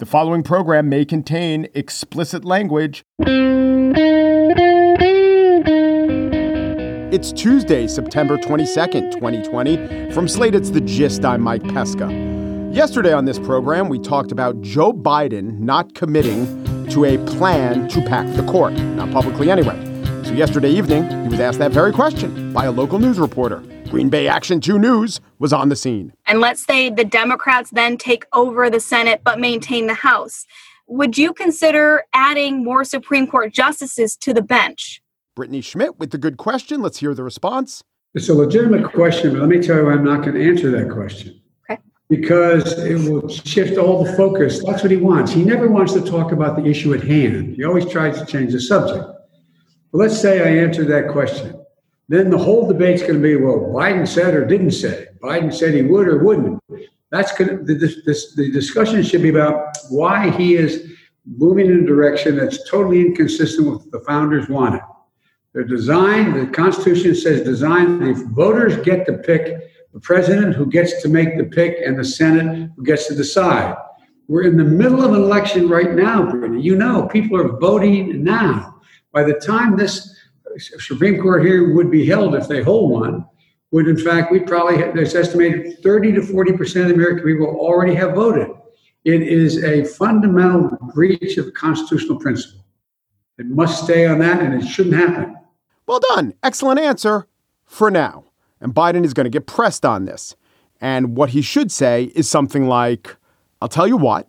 The following program may contain explicit language. It's Tuesday, September 22nd, 2020. From Slate, it's The Gist. I'm Mike Pesca. Yesterday on this program, we talked about Joe Biden not committing to a plan to pack the court, not publicly anyway. So yesterday evening, he was asked that very question by a local news reporter. Green Bay Action 2 News was on the scene. And let's say the Democrats then take over the Senate but maintain the House. Would you consider adding more Supreme Court justices to the bench? Brittany Schmidt with the good question. Let's hear the response. It's a legitimate question, but let me tell you, I'm not going to answer that question. Okay. Because it will shift all the focus. That's what he wants. He never wants to talk about the issue at hand. He always tries to change the subject. But let's say I answer that question then the whole debate's going to be, well, Biden said or didn't say. Biden said he would or wouldn't. That's going to, the, the discussion should be about why he is moving in a direction that's totally inconsistent with what the founders wanted. They're designed, the Constitution says design, the voters get to pick the president who gets to make the pick and the Senate who gets to decide. We're in the middle of an election right now, Brittany. You know, people are voting now. By the time this Supreme Court hearing would be held if they hold one, would in fact, we probably, there's estimated 30 to 40% of the American people already have voted. It is a fundamental breach of constitutional principle. It must stay on that and it shouldn't happen. Well done. Excellent answer for now. And Biden is going to get pressed on this. And what he should say is something like, I'll tell you what,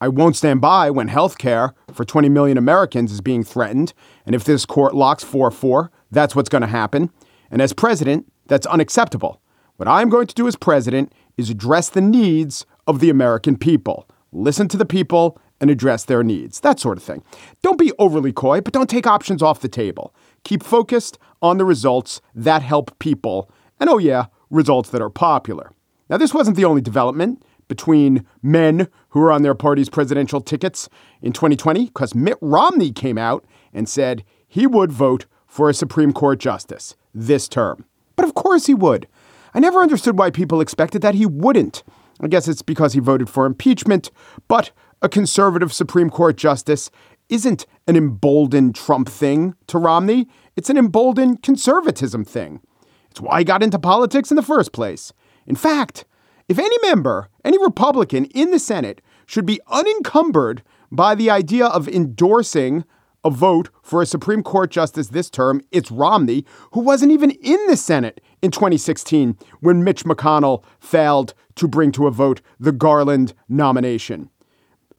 I won't stand by when health care for 20 million Americans is being threatened. And if this court locks 4 4, that's what's going to happen. And as president, that's unacceptable. What I'm going to do as president is address the needs of the American people, listen to the people and address their needs, that sort of thing. Don't be overly coy, but don't take options off the table. Keep focused on the results that help people. And oh, yeah, results that are popular. Now, this wasn't the only development between men who were on their party's presidential tickets in 2020 because Mitt Romney came out and said he would vote for a Supreme Court justice this term. But of course he would. I never understood why people expected that he wouldn't. I guess it's because he voted for impeachment, but a conservative Supreme Court justice isn't an emboldened Trump thing to Romney. It's an emboldened conservatism thing. It's why he got into politics in the first place. In fact, if any member, any Republican in the Senate should be unencumbered by the idea of endorsing a vote for a Supreme Court justice this term, it's Romney, who wasn't even in the Senate in 2016 when Mitch McConnell failed to bring to a vote the Garland nomination.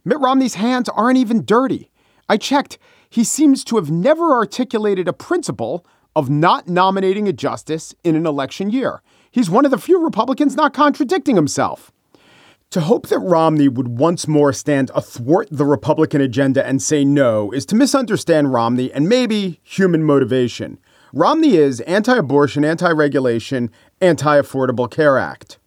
Mitt Romney's hands aren't even dirty. I checked. He seems to have never articulated a principle of not nominating a justice in an election year. He's one of the few Republicans not contradicting himself. To hope that Romney would once more stand athwart the Republican agenda and say no is to misunderstand Romney and maybe human motivation. Romney is anti abortion, anti regulation, anti Affordable Care Act.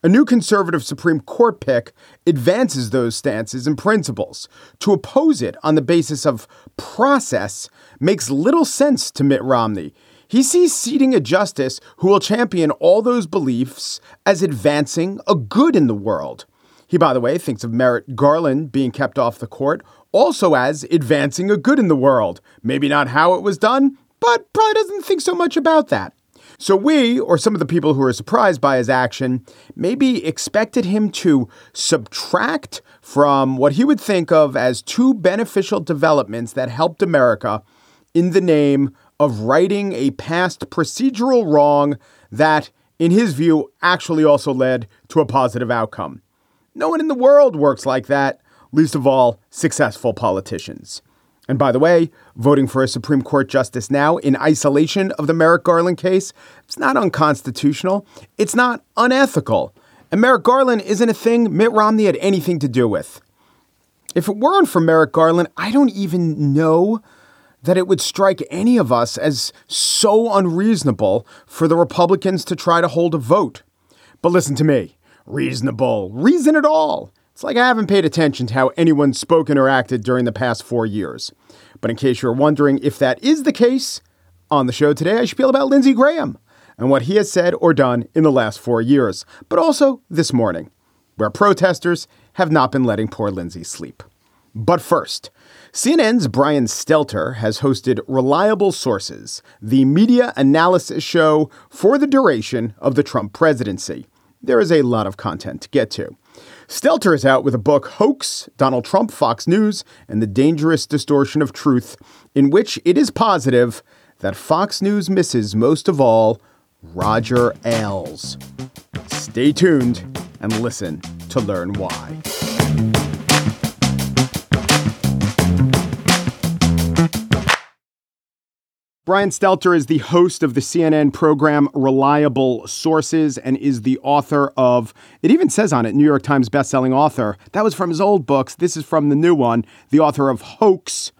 A new conservative Supreme Court pick advances those stances and principles. To oppose it on the basis of process makes little sense to Mitt Romney. He sees seating a justice who will champion all those beliefs as advancing a good in the world. He, by the way, thinks of Merrick Garland being kept off the court also as advancing a good in the world. Maybe not how it was done, but probably doesn't think so much about that. So we, or some of the people who are surprised by his action, maybe expected him to subtract from what he would think of as two beneficial developments that helped America in the name of righting a past procedural wrong that, in his view, actually also led to a positive outcome. No one in the world works like that, least of all successful politicians. And by the way, voting for a Supreme Court justice now in isolation of the Merrick Garland case, it's not unconstitutional. It's not unethical. And Merrick Garland isn't a thing Mitt Romney had anything to do with. If it weren't for Merrick Garland, I don't even know that it would strike any of us as so unreasonable for the Republicans to try to hold a vote. But listen to me reasonable, reason at all. It's like I haven't paid attention to how anyone's spoken or acted during the past four years. But in case you're wondering if that is the case, on the show today, I spiel about Lindsey Graham and what he has said or done in the last four years, but also this morning, where protesters have not been letting poor Lindsey sleep. But first, CNN's Brian Stelter has hosted Reliable Sources, the media analysis show for the duration of the Trump presidency. There is a lot of content to get to. Stelter is out with a book, Hoax Donald Trump, Fox News, and the Dangerous Distortion of Truth, in which it is positive that Fox News misses most of all Roger Ailes. Stay tuned and listen to learn why. Brian Stelter is the host of the CNN program Reliable Sources and is the author of, it even says on it, New York Times bestselling author. That was from his old books. This is from the new one, the author of Hoax,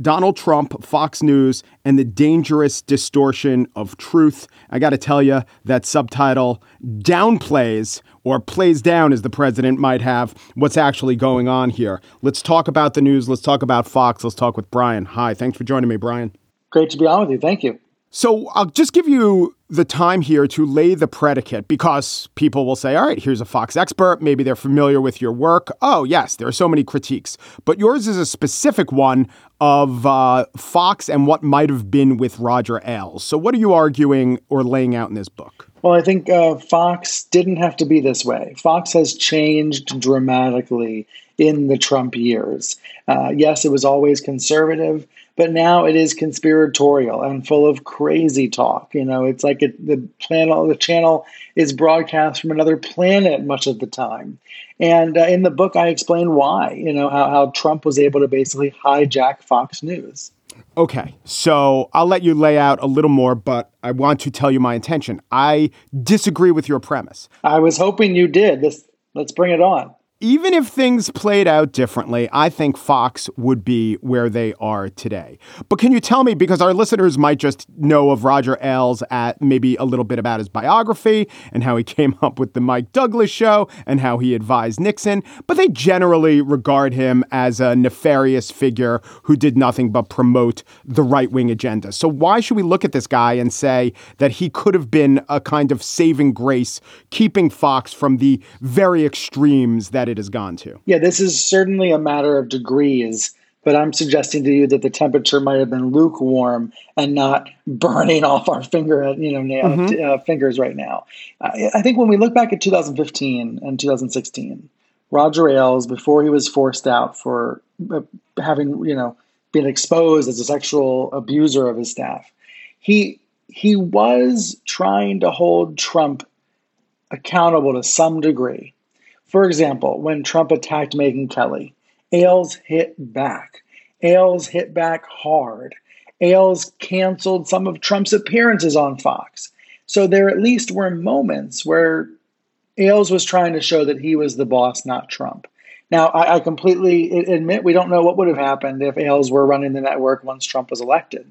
Donald Trump, Fox News, and the Dangerous Distortion of Truth. I got to tell you, that subtitle downplays or plays down, as the president might have, what's actually going on here. Let's talk about the news. Let's talk about Fox. Let's talk with Brian. Hi, thanks for joining me, Brian. Great to be on with you. Thank you. So I'll just give you the time here to lay the predicate because people will say, all right, here's a Fox expert. Maybe they're familiar with your work. Oh, yes, there are so many critiques. But yours is a specific one of uh, Fox and what might have been with Roger Ailes. So, what are you arguing or laying out in this book? Well, I think uh, Fox didn't have to be this way. Fox has changed dramatically in the Trump years. Uh, yes, it was always conservative but now it is conspiratorial and full of crazy talk. You know, it's like it, the channel the channel is broadcast from another planet much of the time. And uh, in the book, I explain why. You know how, how Trump was able to basically hijack Fox News. Okay, so I'll let you lay out a little more, but I want to tell you my intention. I disagree with your premise. I was hoping you did. This, let's bring it on even if things played out differently, I think Fox would be where they are today. But can you tell me, because our listeners might just know of Roger Ailes at maybe a little bit about his biography and how he came up with the Mike Douglas show and how he advised Nixon, but they generally regard him as a nefarious figure who did nothing but promote the right wing agenda. So why should we look at this guy and say that he could have been a kind of saving grace, keeping Fox from the very extremes that it has gone to. Yeah, this is certainly a matter of degrees, but I'm suggesting to you that the temperature might have been lukewarm and not burning off our finger, you know, nail, mm-hmm. uh, fingers right now. I, I think when we look back at 2015 and 2016, Roger Ailes, before he was forced out for uh, having, you know, been exposed as a sexual abuser of his staff, he he was trying to hold Trump accountable to some degree. For example, when Trump attacked Megyn Kelly, Ailes hit back. Ailes hit back hard. Ailes canceled some of Trump's appearances on Fox. So there at least were moments where Ailes was trying to show that he was the boss, not Trump. Now, I, I completely admit we don't know what would have happened if Ailes were running the network once Trump was elected.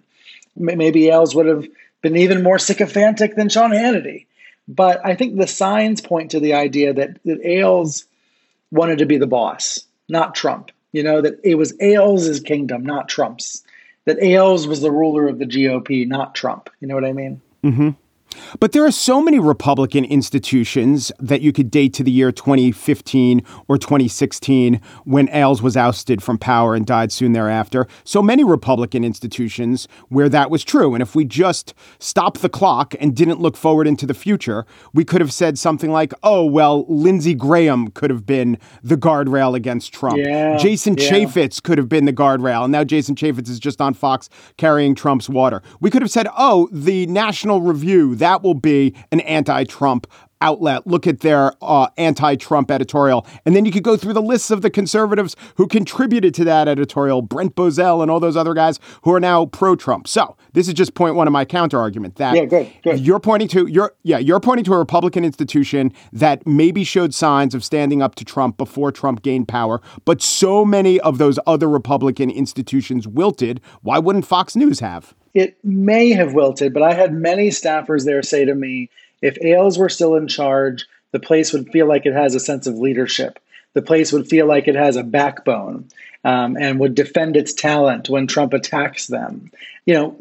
Maybe Ailes would have been even more sycophantic than Sean Hannity. But I think the signs point to the idea that, that Ailes wanted to be the boss, not Trump. You know, that it was Ailes' kingdom, not Trump's. That Ailes was the ruler of the GOP, not Trump. You know what I mean? Mm-hmm. But there are so many Republican institutions that you could date to the year 2015 or 2016 when Ailes was ousted from power and died soon thereafter. So many Republican institutions where that was true. And if we just stopped the clock and didn't look forward into the future, we could have said something like, oh, well, Lindsey Graham could have been the guardrail against Trump. Yeah, Jason yeah. Chaffetz could have been the guardrail. And now Jason Chaffetz is just on Fox carrying Trump's water. We could have said, oh, the National Review, that will be an anti Trump outlet look at their uh, anti-Trump editorial, and then you could go through the lists of the conservatives who contributed to that editorial, Brent Bozell and all those other guys who are now pro-Trump. So this is just point one of my counter argument that yeah, good, good. you're pointing to you're yeah you're pointing to a Republican institution that maybe showed signs of standing up to Trump before Trump gained power, but so many of those other Republican institutions wilted. Why wouldn't Fox News have? It may have wilted, but I had many staffers there say to me, if Ailes were still in charge, the place would feel like it has a sense of leadership. The place would feel like it has a backbone um, and would defend its talent when Trump attacks them. You know,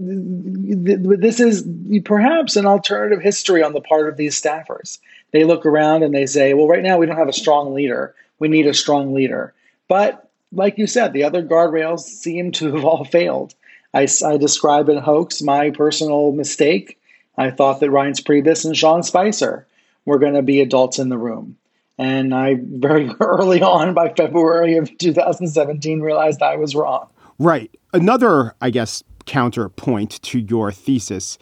th- th- this is perhaps an alternative history on the part of these staffers. They look around and they say, well, right now we don't have a strong leader. We need a strong leader. But like you said, the other guardrails seem to have all failed. I, I describe in Hoax my personal mistake. I thought that Reince Priebus and Sean Spicer were going to be adults in the room. And I very early on, by February of 2017, realized I was wrong. Right. Another, I guess, counterpoint to your thesis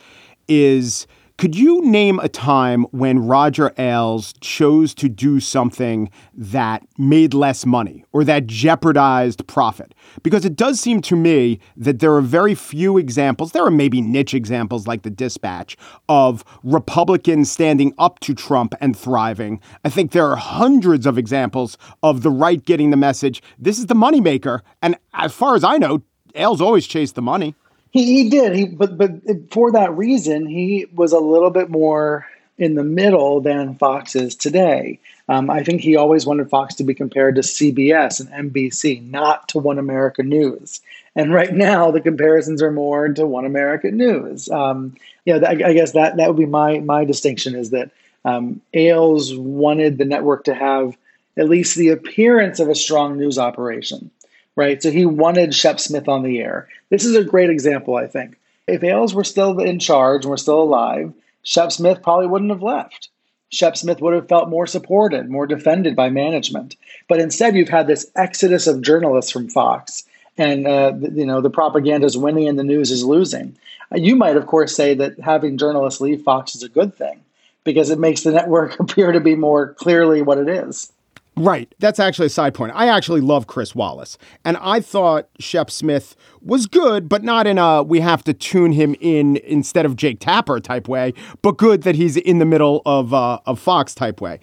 is could you name a time when Roger Ailes chose to do something that made less money or that jeopardized profit? Because it does seem to me that there are very few examples, there are maybe niche examples like the dispatch, of Republicans standing up to Trump and thriving. I think there are hundreds of examples of the right getting the message this is the moneymaker. And as far as I know, Ailes always chased the money. He, he did. He but but for that reason, he was a little bit more in the middle than Fox is today. Um, I think he always wanted Fox to be compared to CBS and NBC, not to One America News. And right now, the comparisons are more to One America News. Um, know, I, I, guess that that would be my my distinction is that um, Ailes wanted the network to have at least the appearance of a strong news operation right? So he wanted Shep Smith on the air. This is a great example, I think. If Ailes were still in charge and were still alive, Shep Smith probably wouldn't have left. Shep Smith would have felt more supported, more defended by management. But instead, you've had this exodus of journalists from Fox, and uh, you know the propaganda is winning and the news is losing. Uh, you might, of course, say that having journalists leave Fox is a good thing because it makes the network appear to be more clearly what it is. Right. That's actually a side point. I actually love Chris Wallace. And I thought Shep Smith was good, but not in a we have to tune him in instead of Jake Tapper type way, but good that he's in the middle of, uh, of Fox type way.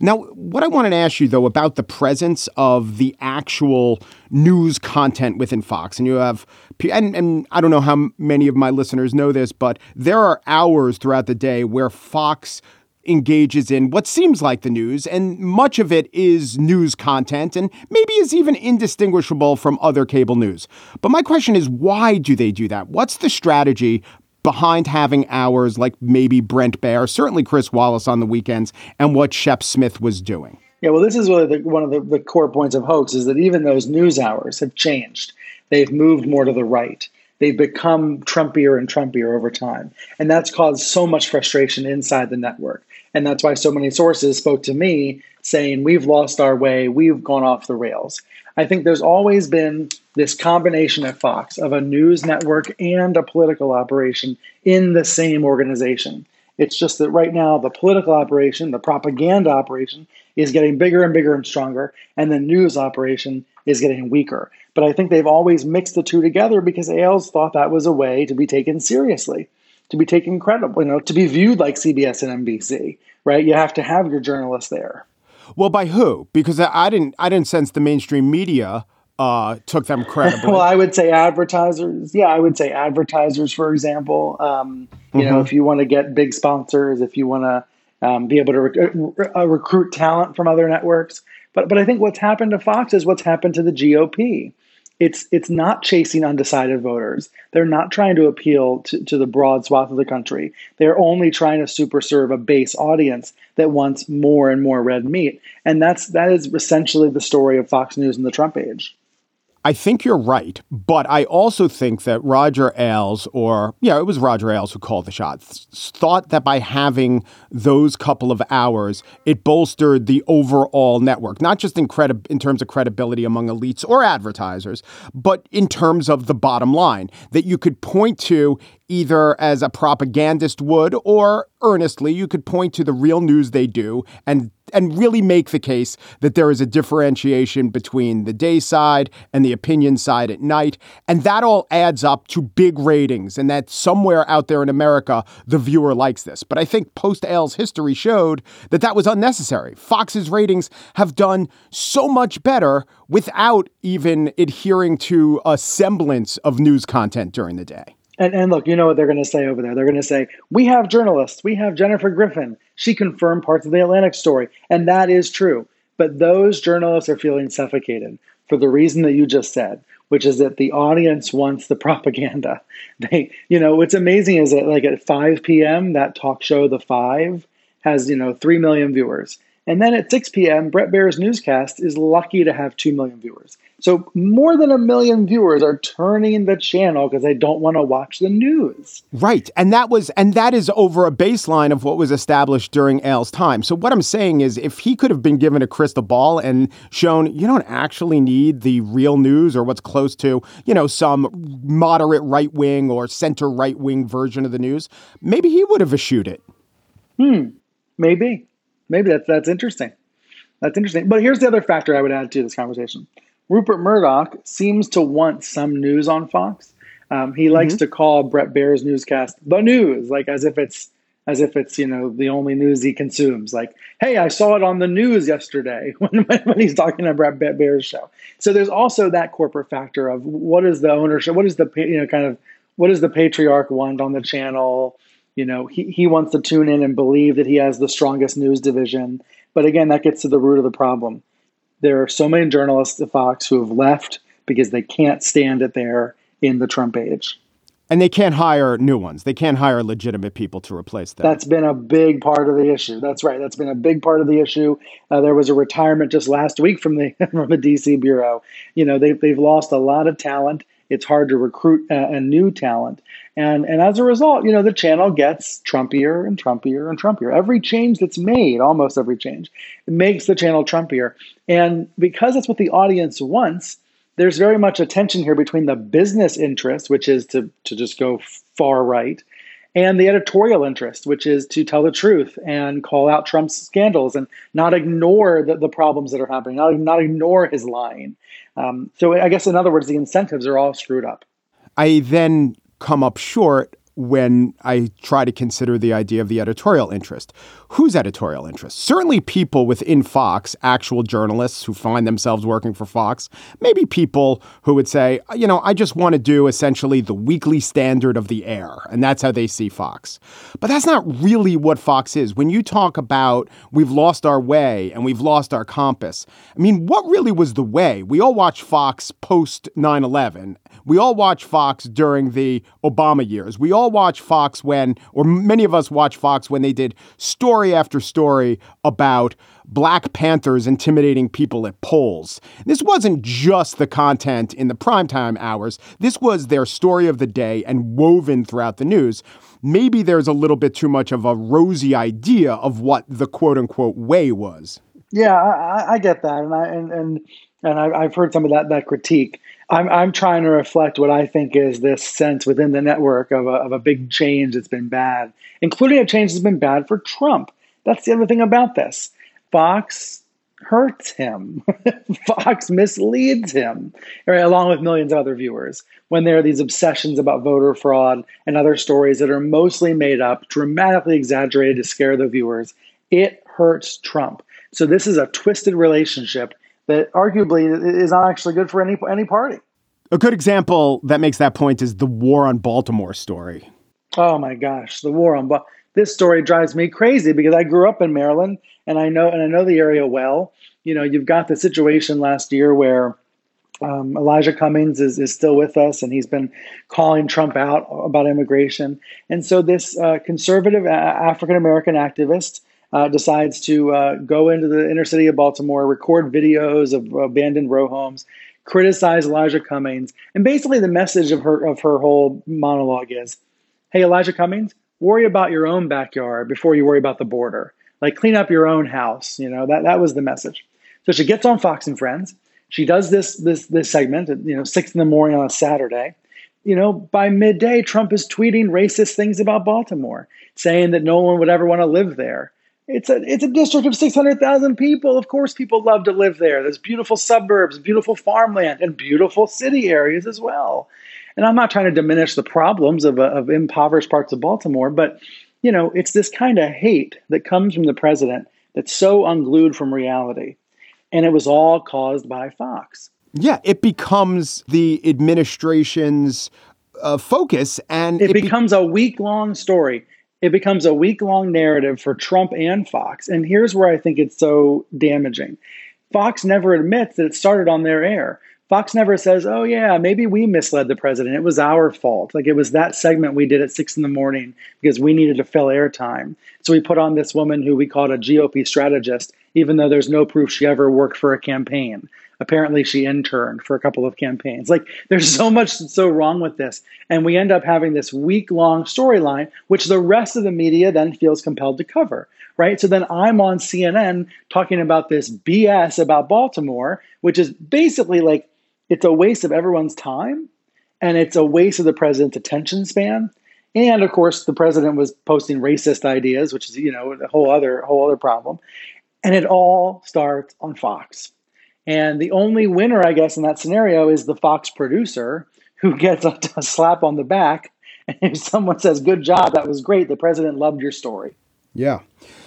Now, what I wanted to ask you, though, about the presence of the actual news content within Fox, and you have, and, and I don't know how many of my listeners know this, but there are hours throughout the day where Fox engages in what seems like the news, and much of it is news content and maybe is even indistinguishable from other cable news. But my question is why do they do that? What's the strategy behind having hours like maybe Brent Baier, certainly Chris Wallace on the weekends, and what Shep Smith was doing? Yeah, well, this is really the, one of the, the core points of hoax is that even those news hours have changed. They've moved more to the right they've become Trumpier and Trumpier over time. And that's caused so much frustration inside the network. And that's why so many sources spoke to me saying, We've lost our way, we've gone off the rails. I think there's always been this combination at Fox of a news network and a political operation in the same organization. It's just that right now, the political operation, the propaganda operation, is getting bigger and bigger and stronger, and the news operation is getting weaker. But I think they've always mixed the two together because Ailes thought that was a way to be taken seriously to be taken credible, you know, to be viewed like CBS and NBC, right? You have to have your journalists there. Well, by who? Because I didn't, I didn't sense the mainstream media uh, took them credibly. well, I would say advertisers. Yeah, I would say advertisers, for example. Um, you mm-hmm. know, if you want to get big sponsors, if you want to um, be able to rec- uh, recruit talent from other networks. But but I think what's happened to Fox is what's happened to the GOP it's it's not chasing undecided voters. They're not trying to appeal to, to the broad swath of the country. They're only trying to super serve a base audience that wants more and more red meat. And that's that is essentially the story of Fox News in the Trump age. I think you're right, but I also think that Roger Ailes, or yeah, it was Roger Ailes who called the shots, thought that by having those couple of hours, it bolstered the overall network, not just in credi- in terms of credibility among elites or advertisers, but in terms of the bottom line that you could point to either as a propagandist would or earnestly you could point to the real news they do and and really make the case that there is a differentiation between the day side and the opinion side at night. And that all adds up to big ratings and that somewhere out there in America the viewer likes this. But I think post Ailes history showed that that was unnecessary. Fox's ratings have done so much better without even adhering to a semblance of news content during the day and, and look, you know what they're going to say over there. They're going to say, We have journalists. We have Jennifer Griffin. She confirmed parts of the Atlantic story. And that is true. But those journalists are feeling suffocated for the reason that you just said, which is that the audience wants the propaganda. They, you know, what's amazing is that like at 5 p.m., that talk show, The Five, has, you know, 3 million viewers. And then at 6 p.m., Bret Baier's newscast is lucky to have 2 million viewers. So more than a million viewers are turning the channel because they don't want to watch the news. Right. And that was and that is over a baseline of what was established during Ailes' time. So what I'm saying is if he could have been given a crystal ball and shown you don't actually need the real news or what's close to, you know, some moderate right wing or center right wing version of the news, maybe he would have eschewed it. Hmm. Maybe. Maybe that's that's interesting. That's interesting. But here's the other factor I would add to this conversation. Rupert Murdoch seems to want some news on Fox. Um, he likes mm-hmm. to call Bret Baier's newscast the news, like as if it's as if it's you know the only news he consumes. Like, hey, I saw it on the news yesterday when, when he's talking about Bret Baier's show. So there's also that corporate factor of what is the ownership, what is the you know kind of what does the patriarch want on the channel? You know, he, he wants to tune in and believe that he has the strongest news division. But again, that gets to the root of the problem there are so many journalists at Fox who have left because they can't stand it there in the Trump age. And they can't hire new ones. They can't hire legitimate people to replace them. That's been a big part of the issue. That's right. That's been a big part of the issue. Uh, there was a retirement just last week from the from the DC bureau. You know, they, they've lost a lot of talent. It's hard to recruit a, a new talent. And, and as a result, you know, the channel gets Trumpier and Trumpier and Trumpier. Every change that's made, almost every change, makes the channel Trumpier. And because that's what the audience wants, there's very much a tension here between the business interest, which is to, to just go far right, and the editorial interest, which is to tell the truth and call out Trump's scandals and not ignore the, the problems that are happening, not, not ignore his lying. Um, so I guess, in other words, the incentives are all screwed up. I then come up short when I try to consider the idea of the editorial interest. Whose editorial interest? Certainly people within Fox, actual journalists who find themselves working for Fox, maybe people who would say, you know, I just want to do essentially the weekly standard of the air, and that's how they see Fox. But that's not really what Fox is. When you talk about we've lost our way and we've lost our compass, I mean, what really was the way? We all watch Fox post 9 11 we all watch Fox during the Obama years. We all watch Fox when, or many of us watch Fox when they did story after story about Black Panthers intimidating people at polls. This wasn't just the content in the primetime hours, this was their story of the day and woven throughout the news. Maybe there's a little bit too much of a rosy idea of what the quote unquote way was. Yeah, I, I get that, and I and and, and I, have heard some of that that critique. I'm I'm trying to reflect what I think is this sense within the network of a, of a big change that's been bad, including a change that's been bad for Trump. That's the other thing about this. Fox hurts him. Fox misleads him, right, along with millions of other viewers, when there are these obsessions about voter fraud and other stories that are mostly made up, dramatically exaggerated to scare the viewers. It hurts Trump. So this is a twisted relationship that arguably is not actually good for any any party. A good example that makes that point is the war on Baltimore story. Oh my gosh, the war on Baltimore. This story drives me crazy because I grew up in Maryland and I know and I know the area well. You know, you've got the situation last year where um, Elijah Cummings is, is still with us, and he's been calling Trump out about immigration. And so, this uh, conservative African American activist uh, decides to uh, go into the inner city of Baltimore, record videos of abandoned row homes, criticize Elijah Cummings, and basically the message of her of her whole monologue is, "Hey, Elijah Cummings, worry about your own backyard before you worry about the border. Like clean up your own house." You know that that was the message. So she gets on Fox and Friends. She does this this this segment at you know six in the morning on a Saturday. You know, by midday, Trump is tweeting racist things about Baltimore, saying that no one would ever want to live there. It's a it's a district of 600,000 people. Of course people love to live there. There's beautiful suburbs, beautiful farmland and beautiful city areas as well. And I'm not trying to diminish the problems of, of impoverished parts of Baltimore, but you know, it's this kind of hate that comes from the president that's so unglued from reality. And it was all caused by Fox. Yeah, it becomes the administration's uh, focus and it, it becomes be- a week long story it becomes a week long narrative for Trump and Fox. And here's where I think it's so damaging Fox never admits that it started on their air. Fox never says, oh, yeah, maybe we misled the president. It was our fault. Like it was that segment we did at six in the morning because we needed to fill airtime. So we put on this woman who we called a GOP strategist even though there's no proof she ever worked for a campaign. Apparently, she interned for a couple of campaigns. Like, there's so much that's so wrong with this. And we end up having this week long storyline, which the rest of the media then feels compelled to cover, right? So then I'm on CNN talking about this BS about Baltimore, which is basically like it's a waste of everyone's time and it's a waste of the president's attention span. And of course, the president was posting racist ideas, which is you know a whole other whole other problem. And it all starts on Fox. And the only winner, I guess, in that scenario is the Fox producer who gets a, a slap on the back. And if someone says, Good job, that was great, the president loved your story. Yeah.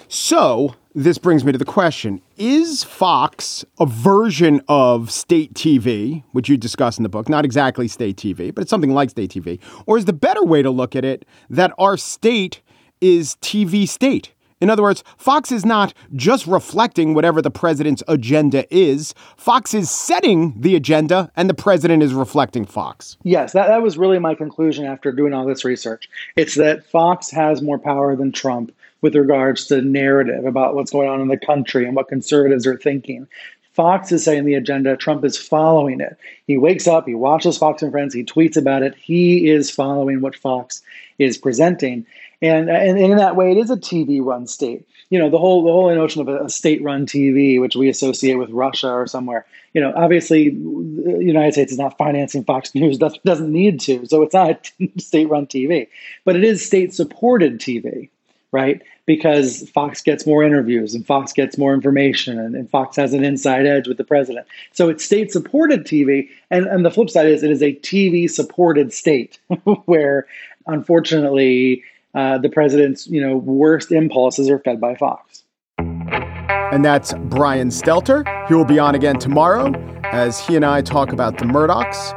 So this brings me to the question Is Fox a version of state TV, which you discuss in the book? Not exactly state TV, but it's something like state TV. Or is the better way to look at it that our state is TV state? In other words, Fox is not just reflecting whatever the president's agenda is. Fox is setting the agenda, and the president is reflecting Fox. Yes, that, that was really my conclusion after doing all this research. It's that Fox has more power than Trump with regards to narrative about what's going on in the country and what conservatives are thinking. Fox is setting the agenda. Trump is following it. He wakes up, he watches Fox and Friends, he tweets about it. He is following what Fox is presenting. And, and, in that way, it is a TV run state. You know, the whole the whole notion of a state run TV, which we associate with Russia or somewhere. You know, obviously, the United States is not financing Fox News. That doesn't need to, so it's not state run TV. But it is state supported TV, right? Because Fox gets more interviews and Fox gets more information and, and Fox has an inside edge with the president. So it's state supported TV. And, and the flip side is it is a TV supported state where unfortunately uh, the president's you know worst impulses are fed by Fox. And that's Brian Stelter. He will be on again tomorrow as he and I talk about the Murdochs,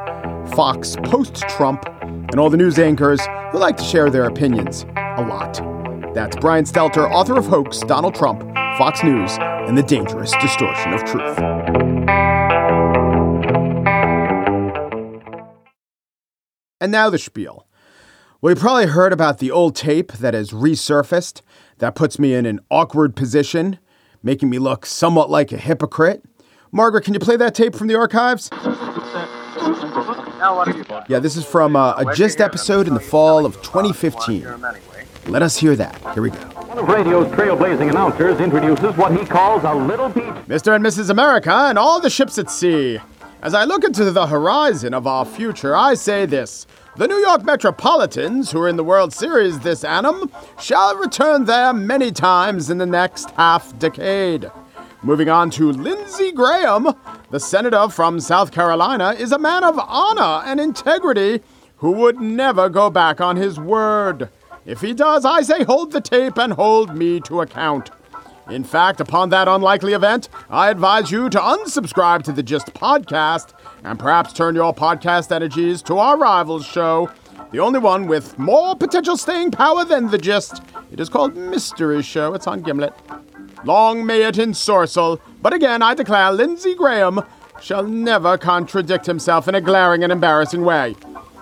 Fox post Trump, and all the news anchors who like to share their opinions a lot. That's Brian Stelter, author of Hoax, Donald Trump, Fox News, and the Dangerous Distortion of Truth. And now the spiel. Well, you probably heard about the old tape that has resurfaced. That puts me in an awkward position, making me look somewhat like a hypocrite. Margaret, can you play that tape from the archives? Yeah, this is from uh, a Gist episode in the fall of 2015. Let us hear that. Here we go. One of radio's trailblazing announcers introduces what he calls a little peep. Mr. and Mrs. America and all the ships at sea. As I look into the horizon of our future, I say this. The New York Metropolitans, who are in the World Series this annum, shall return there many times in the next half decade. Moving on to Lindsey Graham, the senator from South Carolina is a man of honor and integrity who would never go back on his word. If he does, I say hold the tape and hold me to account. In fact, upon that unlikely event, I advise you to unsubscribe to the Gist podcast and perhaps turn your podcast energies to our rivals show, the only one with more potential staying power than the Gist. It is called Mystery Show. It's on Gimlet. Long may it ensorcel, but again I declare Lindsey Graham shall never contradict himself in a glaring and embarrassing way.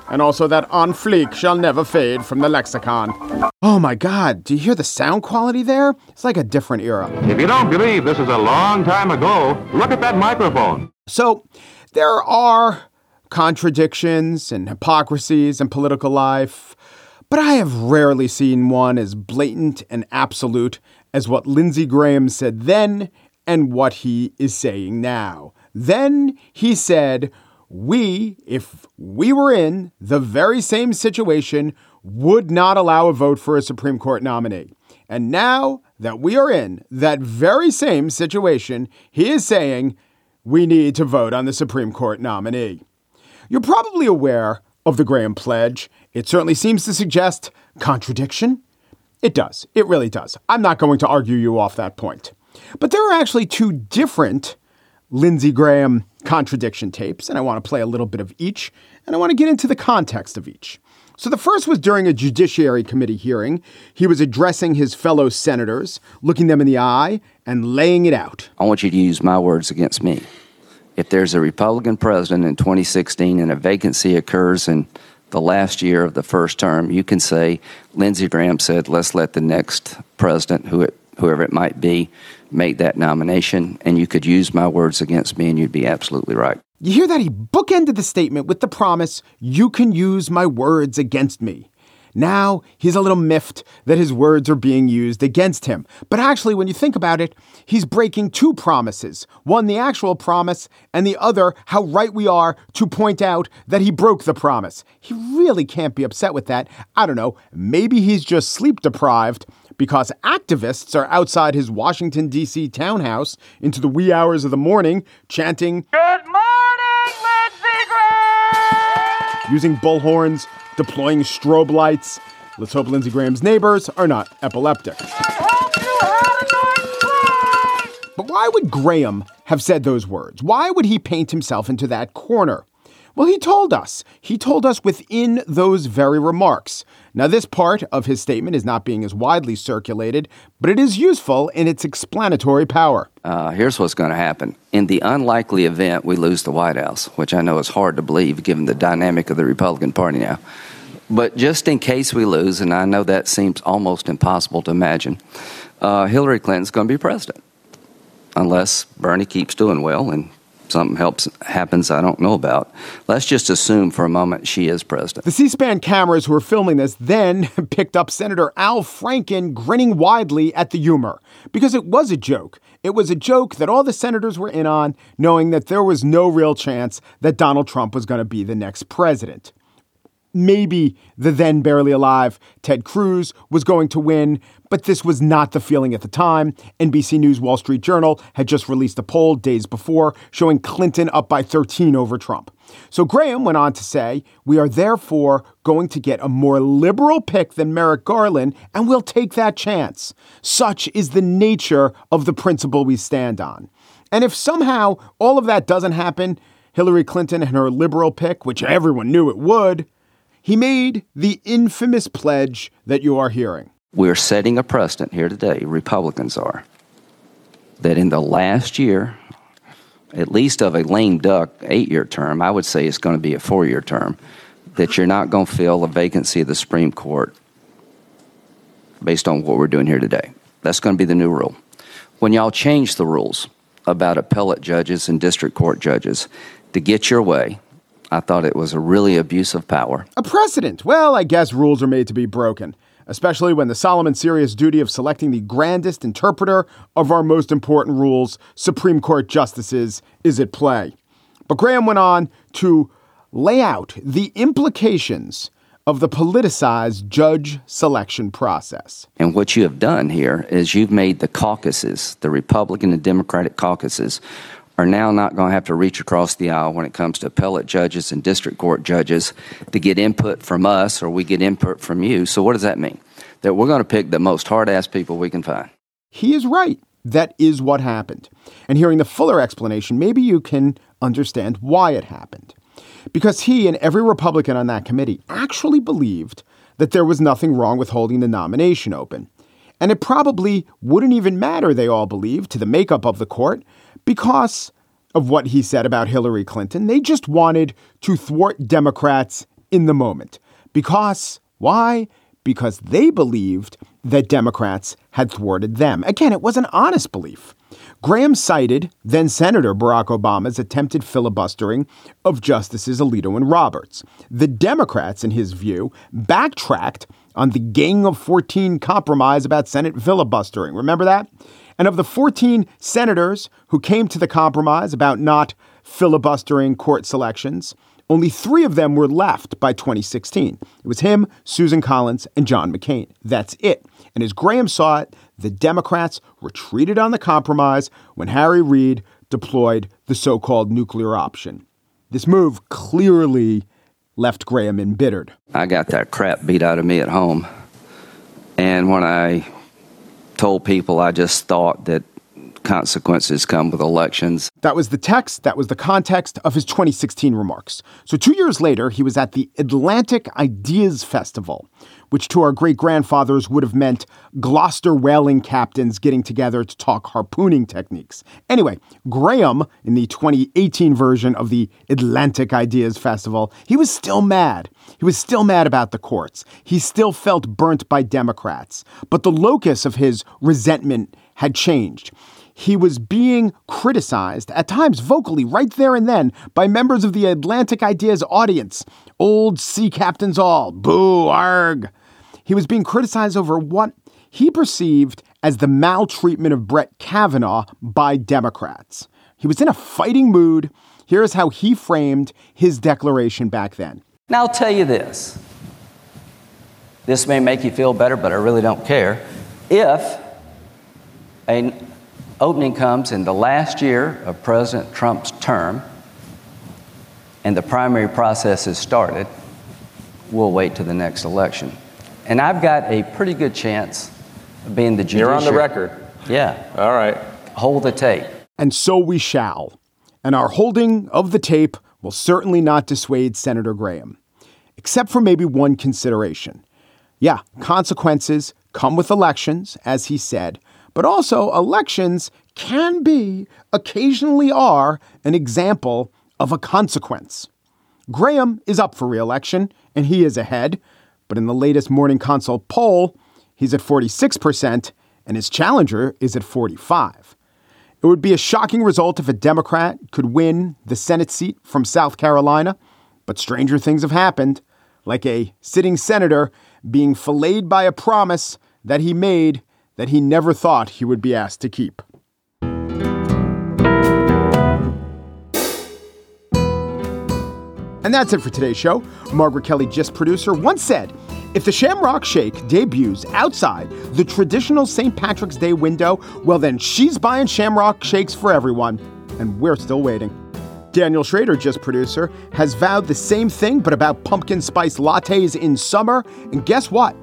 And also that on fleek shall never fade from the lexicon. Oh my god, do you hear the sound quality there? It's like a different era. If you don't believe this is a long time ago, look at that microphone. So, there are contradictions and hypocrisies in political life, but I have rarely seen one as blatant and absolute as what Lindsey Graham said then and what he is saying now. Then he said, We, if we were in the very same situation, would not allow a vote for a Supreme Court nominee. And now that we are in that very same situation, he is saying, we need to vote on the Supreme Court nominee. You're probably aware of the Graham Pledge. It certainly seems to suggest contradiction. It does. It really does. I'm not going to argue you off that point. But there are actually two different Lindsey Graham contradiction tapes, and I want to play a little bit of each, and I want to get into the context of each. So the first was during a Judiciary Committee hearing. He was addressing his fellow senators, looking them in the eye, and laying it out. I want you to use my words against me. If there's a Republican president in 2016 and a vacancy occurs in the last year of the first term, you can say Lindsey Graham said, let's let the next president, who it whoever it might be, make that nomination, and you could use my words against me, and you'd be absolutely right. You hear that? He bookended the statement with the promise, You can use my words against me. Now he's a little miffed that his words are being used against him. But actually, when you think about it, he's breaking two promises one, the actual promise, and the other, how right we are to point out that he broke the promise. He really can't be upset with that. I don't know, maybe he's just sleep deprived because activists are outside his Washington, D.C. townhouse into the wee hours of the morning chanting, Good morning, Lindsey Graham! Using bullhorns deploying strobe lights. Let's hope Lindsey Graham's neighbors are not epileptic. But why would Graham have said those words? Why would he paint himself into that corner? Well, he told us. He told us within those very remarks. Now, this part of his statement is not being as widely circulated, but it is useful in its explanatory power. Uh, here's what's going to happen. In the unlikely event we lose the White House, which I know is hard to believe given the dynamic of the Republican Party now, but just in case we lose, and I know that seems almost impossible to imagine, uh, Hillary Clinton's going to be president. Unless Bernie keeps doing well and something helps happens I don't know about. Let's just assume for a moment she is president. The C-SPAN cameras who were filming this then picked up Senator Al Franken grinning widely at the humor because it was a joke. It was a joke that all the senators were in on, knowing that there was no real chance that Donald Trump was going to be the next president maybe the then barely alive Ted Cruz was going to win, but this was not the feeling at the time. NBC News Wall Street Journal had just released a poll days before showing Clinton up by 13 over Trump. So Graham went on to say, We are therefore going to get a more liberal pick than Merrick Garland, and we'll take that chance. Such is the nature of the principle we stand on. And if somehow all of that doesn't happen, Hillary Clinton and her liberal pick, which everyone knew it would, he made the infamous pledge that you are hearing. We're setting a precedent here today, Republicans are, that in the last year, at least of a lame duck eight year term, I would say it's going to be a four year term, that you're not going to fill a vacancy of the Supreme Court based on what we're doing here today. That's going to be the new rule. When y'all change the rules about appellate judges and district court judges to get your way, I thought it was a really abuse of power. A precedent. Well, I guess rules are made to be broken, especially when the solemn and serious duty of selecting the grandest interpreter of our most important rules, Supreme Court justices, is at play. But Graham went on to lay out the implications of the politicized judge selection process. And what you have done here is you've made the caucuses, the Republican and Democratic caucuses, are now not going to have to reach across the aisle when it comes to appellate judges and district court judges to get input from us or we get input from you. So, what does that mean? That we're going to pick the most hard ass people we can find. He is right. That is what happened. And hearing the fuller explanation, maybe you can understand why it happened. Because he and every Republican on that committee actually believed that there was nothing wrong with holding the nomination open. And it probably wouldn't even matter, they all believed, to the makeup of the court because of what he said about Hillary Clinton. They just wanted to thwart Democrats in the moment. Because, why? Because they believed that Democrats had thwarted them. Again, it was an honest belief. Graham cited then Senator Barack Obama's attempted filibustering of Justices Alito and Roberts. The Democrats, in his view, backtracked on the Gang of 14 compromise about Senate filibustering. Remember that? And of the 14 senators who came to the compromise about not filibustering court selections, only three of them were left by 2016. It was him, Susan Collins, and John McCain. That's it. And as Graham saw it, the Democrats retreated on the compromise when Harry Reid deployed the so called nuclear option. This move clearly left Graham embittered. I got that crap beat out of me at home. And when I told people I just thought that consequences come with elections. That was the text, that was the context of his 2016 remarks. So, two years later, he was at the Atlantic Ideas Festival, which to our great grandfathers would have meant Gloucester whaling captains getting together to talk harpooning techniques. Anyway, Graham, in the 2018 version of the Atlantic Ideas Festival, he was still mad. He was still mad about the courts. He still felt burnt by Democrats. But the locus of his resentment had changed. He was being criticized, at times vocally, right there and then, by members of the Atlantic Ideas audience. Old sea captains all, boo, arg. He was being criticized over what he perceived as the maltreatment of Brett Kavanaugh by Democrats. He was in a fighting mood. Here's how he framed his declaration back then. Now, I'll tell you this. This may make you feel better, but I really don't care. If an opening comes in the last year of President Trump's term and the primary process has started, we'll wait to the next election. And I've got a pretty good chance of being the judiciary. You're on the record. Yeah. All right. Hold the tape. And so we shall. And our holding of the tape will certainly not dissuade Senator Graham, except for maybe one consideration. Yeah, consequences come with elections, as he said, but also elections can be, occasionally are, an example of a consequence. Graham is up for reelection, and he is ahead, but in the latest Morning Consult poll, he's at 46%, and his challenger is at 45. It would be a shocking result if a Democrat could win the Senate seat from South Carolina, but stranger things have happened, like a sitting senator being filleted by a promise that he made that he never thought he would be asked to keep. And that's it for today's show. Margaret Kelley, Gist producer, once said if the Shamrock Shake debuts outside the traditional St. Patrick's Day window, well, then she's buying Shamrock Shakes for everyone. And we're still waiting. Daniel Schroeder, Gist producer, has vowed the same thing, but about pumpkin spice lattes in summer. And guess what?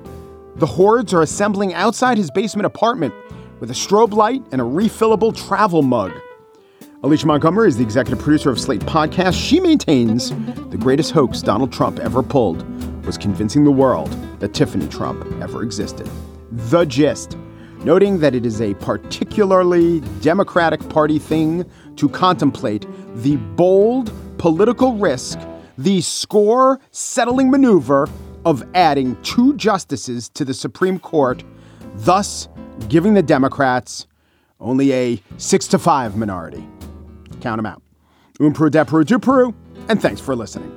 The hordes are assembling outside his basement apartment with a strobe light and a refillable travel mug. Alicia Montgomery is the executive producer of Slate Podcast. She maintains the greatest hoax Donald Trump ever pulled was convincing the world that Tiffany Trump ever existed. The gist, noting that it is a particularly Democratic Party thing to contemplate the bold political risk, the score settling maneuver of adding two justices to the Supreme Court, thus giving the Democrats only a six to five minority. Count them out. Umpru, depru, dupru, and thanks for listening.